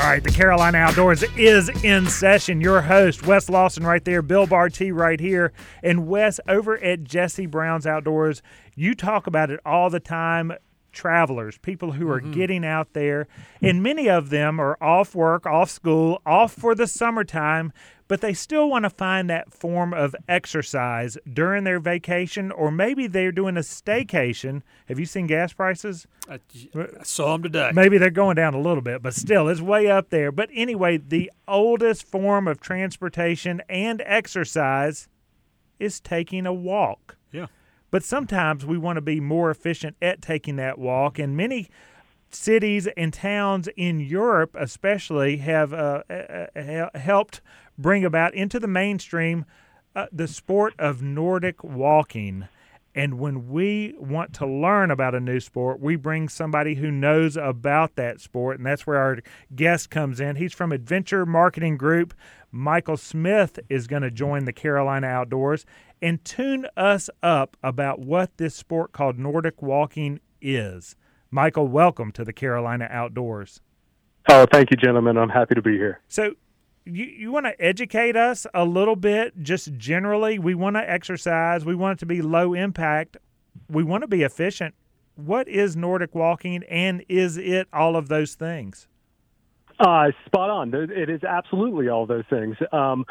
All right, the Carolina Outdoors is in session. Your host, Wes Lawson, right there, Bill Barty, right here, and Wes over at Jesse Brown's Outdoors. You talk about it all the time. Travelers, people who are Mm-hmm. getting out there, and many of them are off work, off school, off for the summertime, but they still want to find that form of exercise during their vacation, or maybe they're doing a staycation. Have you seen gas prices? I, I saw them today. Maybe they're going down a little bit, but still, it's way up there. But anyway, the oldest form of transportation and exercise is taking a walk. Yeah. But sometimes we want to be more efficient at taking that walk, and many cities and towns in Europe, especially, have uh, uh, uh, helped bring about into the mainstream uh, the sport of Nordic walking. And when we want to learn about a new sport, we bring somebody who knows about that sport, and that's where our guest comes in. He's from Adventure Marketing Group. Michael Smith is going to join the Carolina Outdoors and tune us up about what this sport called Nordic walking is. Michael, welcome to the Carolina Outdoors. Oh, thank you, gentlemen. I'm happy to be here. So, you, you want to educate us a little bit, just generally. We want to exercise, we want it to be low impact, we want to be efficient. What is Nordic walking, and is it all of those things? Uh, spot on. It is absolutely all those things. Um,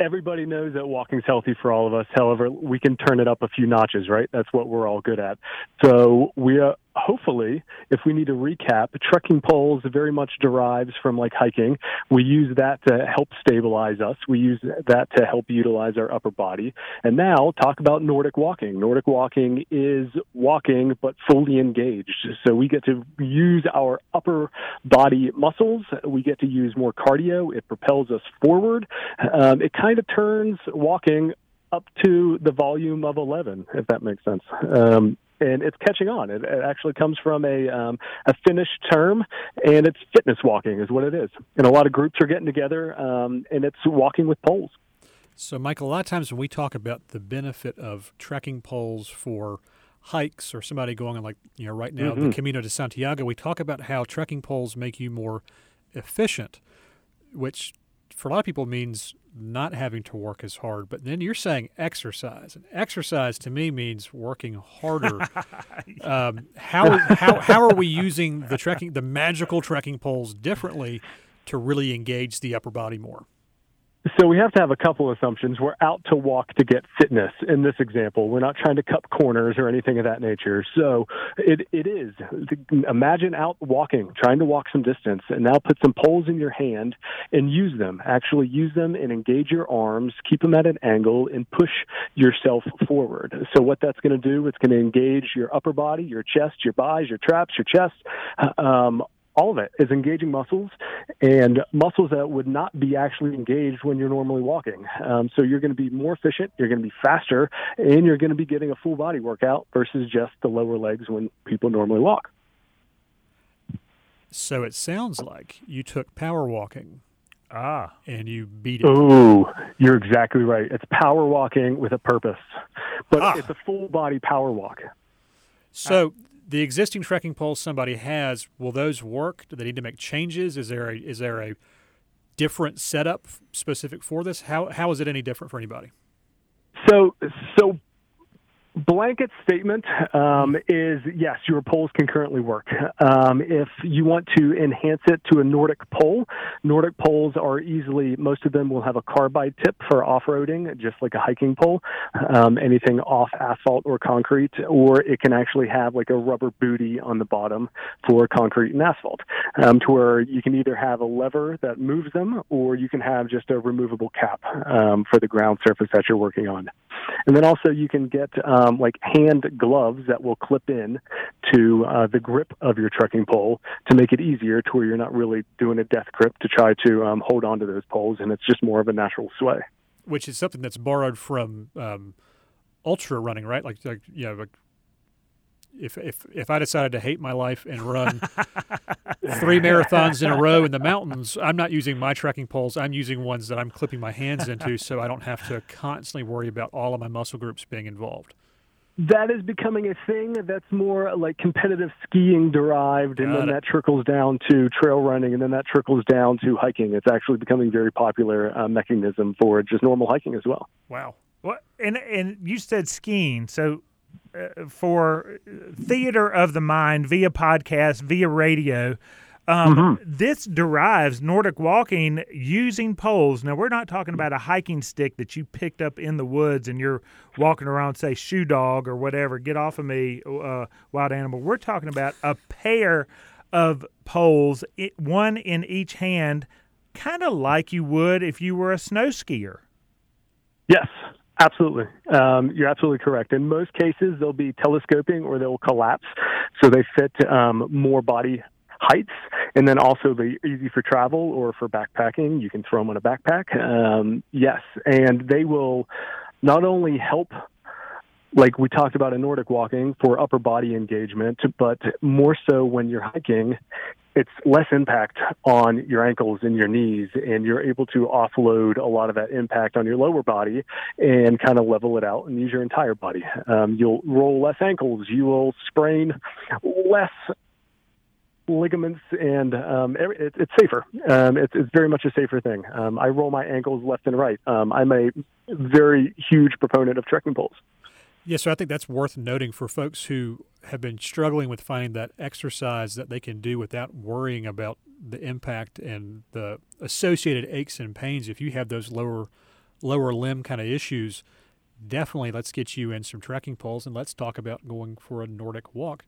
everybody knows that walking's healthy for all of us. However, we can turn it up a few notches, right? That's what we're all good at. So we uh, hopefully, if we need to recap, trekking poles very much derives from like hiking. We use that to help stabilize us. We use that to help utilize our upper body. And now talk about Nordic walking. Nordic walking is walking but fully engaged. So we get to use our upper body muscles. We get to use more cardio. It propels us forward. Um, it kind of turns walking up to the volume of 11, if that makes sense. Um, and it's catching on. It, it actually comes from a um, a Finnish term, and it's fitness walking is what it is. And a lot of groups are getting together, um, and it's walking with poles. So, Michael, a lot of times when we talk about the benefit of trekking poles for hikes or somebody going on, like you know, right now the Camino de Santiago, we talk about how trekking poles make you more efficient, which for a lot of people means not having to work as hard. But then you're saying exercise, and exercise to me means working harder. um, how, how how are we using the trekking, the magical trekking poles differently to really engage the upper body more? So we have to have a couple assumptions. We're out to walk to get fitness in this example. We're not trying to cut corners or anything of that nature. So it, it is. Imagine out walking, trying to walk some distance, and now put some poles in your hand and use them. Actually use them and engage your arms, keep them at an angle, and push yourself forward. So what that's going to do, it's going to engage your upper body, your chest, your biceps, your traps, your chest, um, all of it is engaging muscles and muscles that would not be actually engaged when you're normally walking. Um, so you're going to be more efficient, you're going to be faster, and you're going to be getting a full body workout versus just the lower legs when people normally walk. So it sounds like you took power walking Ah, and you beat it. Ooh, you're exactly right. It's power walking with a purpose, but Ah. it's a full body power walk. So the existing trekking poles somebody has, will those work? Do they need to make changes? Is there a is there a different setup specific for this? How how is it any different for anybody? So, so blanket statement um, is yes, your poles can currently work. Um, if you want to enhance it to a Nordic pole, Nordic poles are easily, most of them will have a carbide tip for off roading, just like a hiking pole, um, anything off asphalt or concrete, or it can actually have like a rubber booty on the bottom for concrete and asphalt, um, to where you can either have a lever that moves them or you can have just a removable cap um, for the ground surface that you're working on. And then also you can get um, like hand gloves that will clip in to uh, the grip of your trekking pole to make it easier to where you're not really doing a death grip to try to um, hold on to those poles, and it's just more of a natural sway. Which is something that's borrowed from um, ultra running, right? Like like yeah, like if if if I decided to hate my life and run three marathons in a row in the mountains, I'm not using my trekking poles. I'm using ones that I'm clipping my hands into, so I don't have to constantly worry about all of my muscle groups being involved. That is becoming a thing that's more like competitive skiing derived, and Got then it. that trickles down to trail running, and then that trickles down to hiking. It's actually becoming a very popular uh, mechanism for just normal hiking as well. Wow. What and and you said skiing. So uh, for theater of the mind via podcast, via radio, um, this derives Nordic walking using poles. Now we're not talking about a hiking stick that you picked up in the woods and you're walking around, say shoe dog or whatever. Get off of me, uh, wild animal. We're talking about a pair of poles, one in each hand, kind of like you would if you were a snow skier. Yes, absolutely. Um, you're absolutely correct. In most cases, they'll be telescoping or they'll collapse, so they fit um, more body heights, and then also they're easy for travel or for backpacking. You can throw them on a backpack. Um, yes, and they will not only help. Like we talked about in Nordic walking for upper body engagement, but more so when you're hiking, it's less impact on your ankles and your knees, and you're able to offload a lot of that impact on your lower body and kind of level it out and use your entire body. Um, you'll roll less ankles, you will sprain less ligaments, and um, it, it's safer. Um, it's, it's very much a safer thing. Um, I roll my ankles left and right. Um, I'm a very huge proponent of trekking poles. Yeah, so I think that's worth noting for folks who have been struggling with finding that exercise that they can do without worrying about the impact and the associated aches and pains. If you have those lower lower limb kind of issues, definitely let's get you in some trekking poles and let's talk about going for a Nordic walk.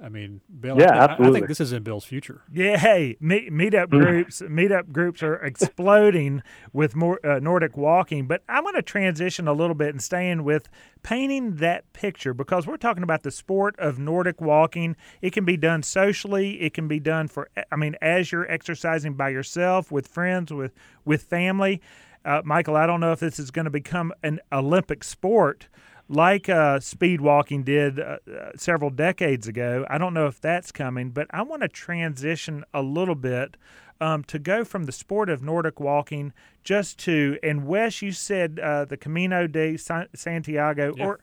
I mean, Bill, Yeah, I, think, I- I think this is in Bill's future. Yeah, hey, meet, meetup groups, meetup groups are exploding with more uh, Nordic walking. But I'm going to transition a little bit and staying with painting that picture because we're talking about the sport of Nordic walking. It can be done socially. It can be done for, I mean, as you're exercising by yourself, with friends, with with family. Uh, Michael, I don't know if this is going to become an Olympic sport like uh, speed walking did uh, uh, several decades ago. I don't know if that's coming, but I want to transition a little bit um, to go from the sport of Nordic walking just to, and Wes, you said uh, the Camino de Santiago, Yeah. or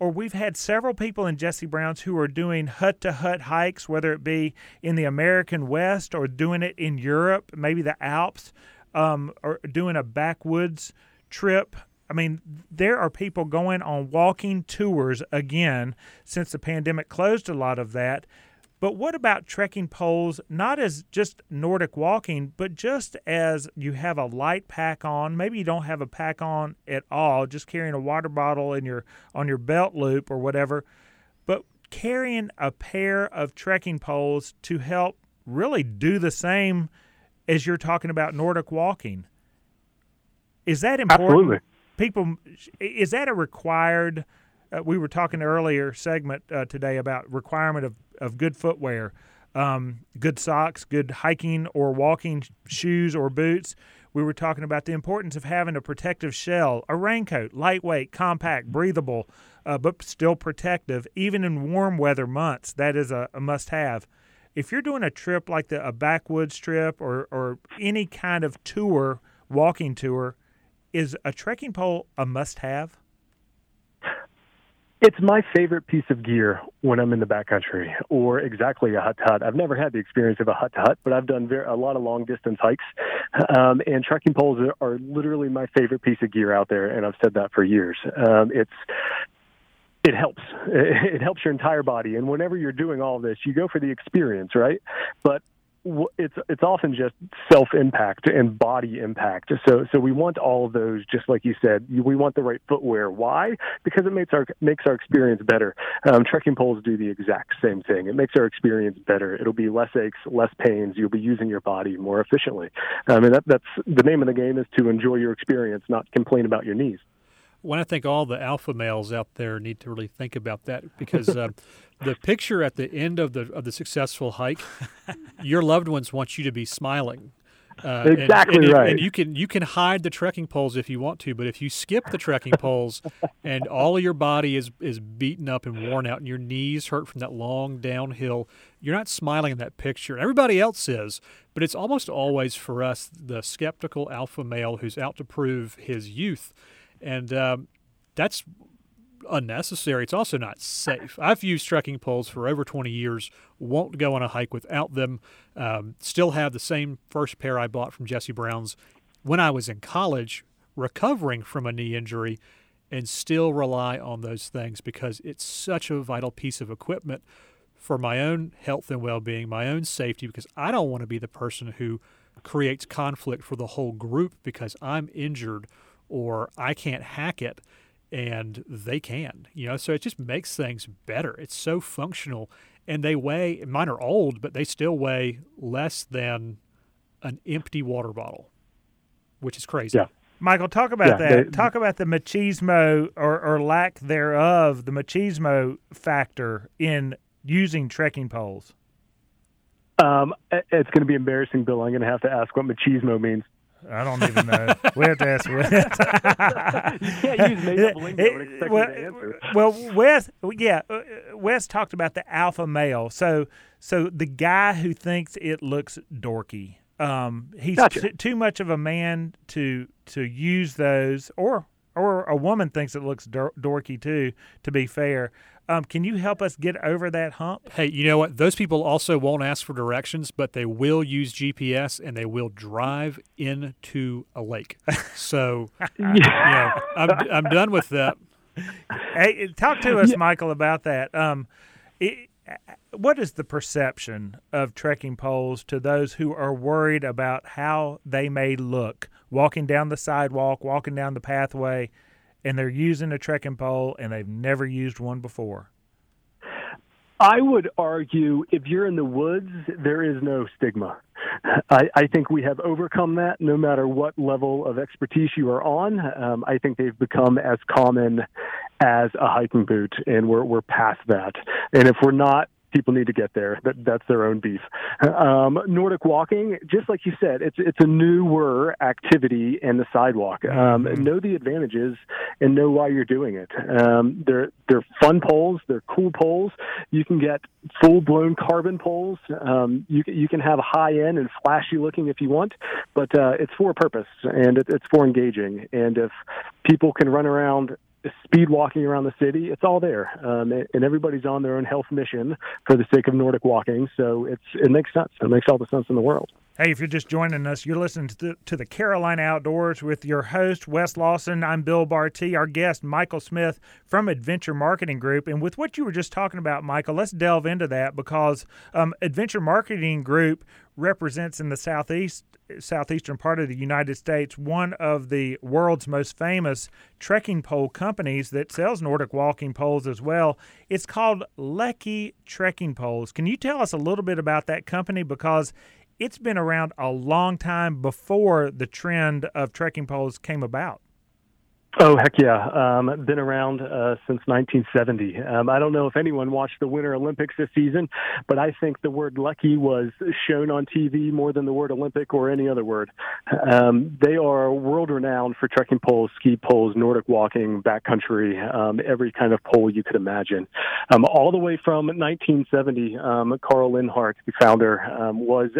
or we've had several people in Jesse Brown's who are doing hut to hut hikes, whether it be in the American West or doing it in Europe, maybe the Alps, um, or doing a backwoods trip. I mean, there are people going on walking tours again since the pandemic closed a lot of that. But what about trekking poles, not as just Nordic walking, but just as you have a light pack on, maybe you don't have a pack on at all, just carrying a water bottle in your on your belt loop or whatever, but carrying a pair of trekking poles to help really do the same as you're talking about Nordic walking. Is that important? Absolutely. People, is that a required? Uh, we were talking earlier segment uh, today about requirement of, of good footwear, um, good socks, good hiking or walking shoes or boots. We were talking about the importance of having a protective shell, a raincoat, lightweight, compact, breathable, uh, but still protective, even in warm weather months. That is a, a must have. If you're doing a trip like the, a backwoods trip or, or any kind of tour, walking tour, is a trekking pole a must have? It's my favorite piece of gear when I'm in the backcountry, or exactly a hut to hut. I've never had the experience of a hut to hut, but I've done very, a lot of long distance hikes, um, and trekking poles are, are literally my favorite piece of gear out there, and I've said that for years. Um, it's it helps. It helps your entire body, and whenever you're doing all this, you go for the experience, right? But it's it's often just self impact and body impact. So so we want all of those, just like you said. We want the right footwear. Why? Because it makes our makes our experience better. Um, trekking poles do the exact same thing. It makes our experience better. It'll be less aches, less pains. You'll be using your body more efficiently. I mean that, that's the name of the game is to enjoy your experience, not complain about your knees. Well, I think all the alpha males out there need to really think about that because uh, the picture at the end of the of the successful hike, your loved ones want you to be smiling. Uh, and- Exactly and, if- right. And you can you can hide the trekking poles if you want to, but if you skip the trekking poles and all of your body is is beaten up and worn out, and your knees hurt from that long downhill, you're not smiling in that picture. Everybody else is, but it's almost always for us the skeptical alpha male who's out to prove his youth, and um, that's unnecessary. It's also not safe. I've used trekking poles for over 20 years, won't go on a hike without them. Um, still have the same first pair I bought from Jesse Brown's when I was in college, recovering from a knee injury, and still rely on those things because it's such a vital piece of equipment for my own health and well being, my own safety, because I don't want to be the person who creates conflict for the whole group because I'm injured or I can't hack it and they can. You know, so it just makes things better. It's so functional and they weigh mine are old, but they still weigh less than an empty water bottle, which is crazy. Yeah. Michael, talk about Yeah, that. they- talk about the machismo or, or lack thereof, the machismo factor in using trekking poles. Um, it's going to be embarrassing, Bill. I'm going to have to ask what machismo means. I don't even know. we have to ask Wes. Yeah, you can't use made-up lingo and expect me well, to answer. well, Wes, yeah, uh, Wes talked about the alpha male. So, so the guy who thinks it looks dorky. Um, he's Gotcha. t- too much of a man to to use those, or or a woman thinks it looks dor- dorky too. To be fair, um, can you help us get over that hump? Hey, you know what? Those people also won't ask for directions, but they will use GPS and they will drive into a lake. So, you know, I'm, I'm done with that. Hey, talk to us, Michael, about that. Um, it, what is the perception of trekking poles to those who are worried about how they may look walking down the sidewalk, walking down the pathway, and they're using a trekking pole and they've never used one before? I would argue if you're in the woods, there is no stigma. I, I think we have overcome that no matter what level of expertise you are on. Um, I think they've become as common as a hiking boot, and we're, we're past that. And if we're not, people need to get there. That, that's their own beef. Um, Nordic walking, just like you said, it's it's a newer activity in the sidewalk. Um, Know the advantages and know why you're doing it. Um, they're they're fun poles. They're cool poles. You can get full blown carbon poles. Um, you can- you can have high end and flashy looking if you want, but uh, it's for a purpose and it, it's for engaging. And if people can run around speed walking around the city, it's all there, um, and everybody's on their own health mission for the sake of Nordic walking. So it's it makes sense. It makes all the sense in the world. Hey, if you're just joining us, you're listening to the, to the Carolina Outdoors with your host, Wes Lawson. I'm Bill Barty, our guest, Michael Smith from Adventure Marketing Group. And with what you were just talking about, Michael, let's delve into that because um, Adventure Marketing Group represents in the southeast southeastern part of the United States one of the world's most famous trekking pole companies that sells Nordic walking poles as well. It's called Leki Trekking Poles. Can you tell us a little bit about that company because it's been around a long time before the trend of trekking poles came about. Oh heck yeah! Um, been around uh, since 1970. Um, I don't know if anyone watched the Winter Olympics this season, but I think the word "Leki" was shown on TV more than the word Olympic or any other word. Um, they are world renowned for trekking poles, ski poles, Nordic walking, backcountry, um, every kind of pole you could imagine. Um, all the way from 1970, um, Carl Linhart, the founder, um, was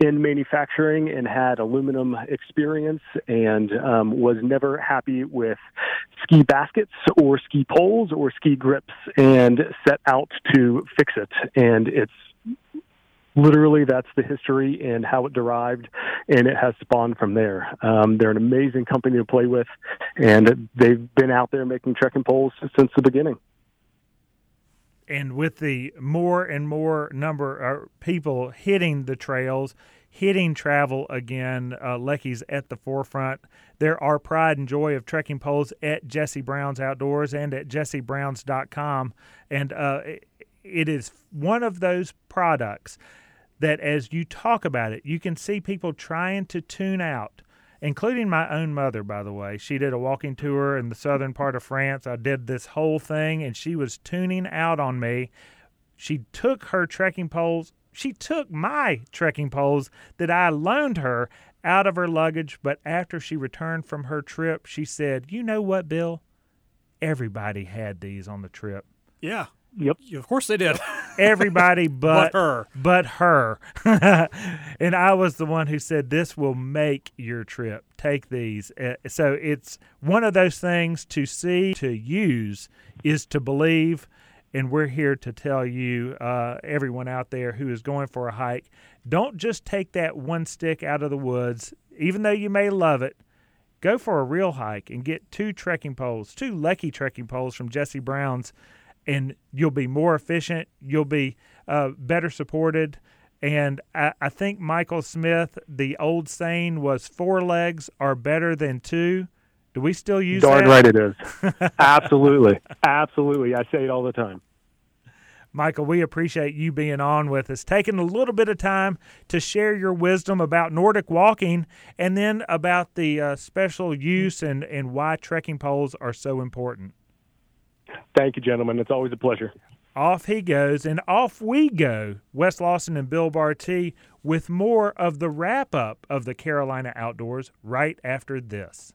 in manufacturing and had aluminum experience and um, was never happy with ski baskets or ski poles or ski grips and set out to fix it. And it's literally that's the history and how it derived, and it has spawned from there. Um, they're an amazing company to play with, and they've been out there making trekking poles since the beginning. And with the more and more number of people hitting the trails, hitting travel again, uh, Leki's at the forefront. There are pride and joy of trekking poles at Jesse Brown's Outdoors and at jessebrowns.com. And uh, it- it is one of those products that as you talk about it, you can see people trying to tune out, including my own mother, by the way. She did a walking tour in the southern part of France. I did this whole thing, and she was tuning out on me. She took her trekking poles. She took my trekking poles that I loaned her out of her luggage. But after she returned from her trip, she said, You know what, Bill? Everybody had these on the trip. Yeah. Yep. Of course they did. everybody but, But her. but her. and I was the one who said this will make your trip. Take these. Uh, so it's one of those things to see, to use is to believe. And we're here to tell you, uh, everyone out there who is going for a hike, don't just take that one stick out of the woods, even though you may love it. Go for a real hike and get two trekking poles, two Leki trekking poles from Jesse Brown's, and you'll be more efficient. You'll be uh, better supported. And I, I think Michael Smith, the old saying was four legs are better than two. Do we still use Darn that? right it is. Absolutely. Absolutely. I say it all the time. Michael, we appreciate you being on with us, taking a little bit of time to share your wisdom about Nordic walking and then about the uh, special use and, and why trekking poles are so important. Thank you, gentlemen. It's always a pleasure. Off he goes, and off we go. Wes Lawson and Bill Barty with more of the wrap up of the Carolina Outdoors right after this.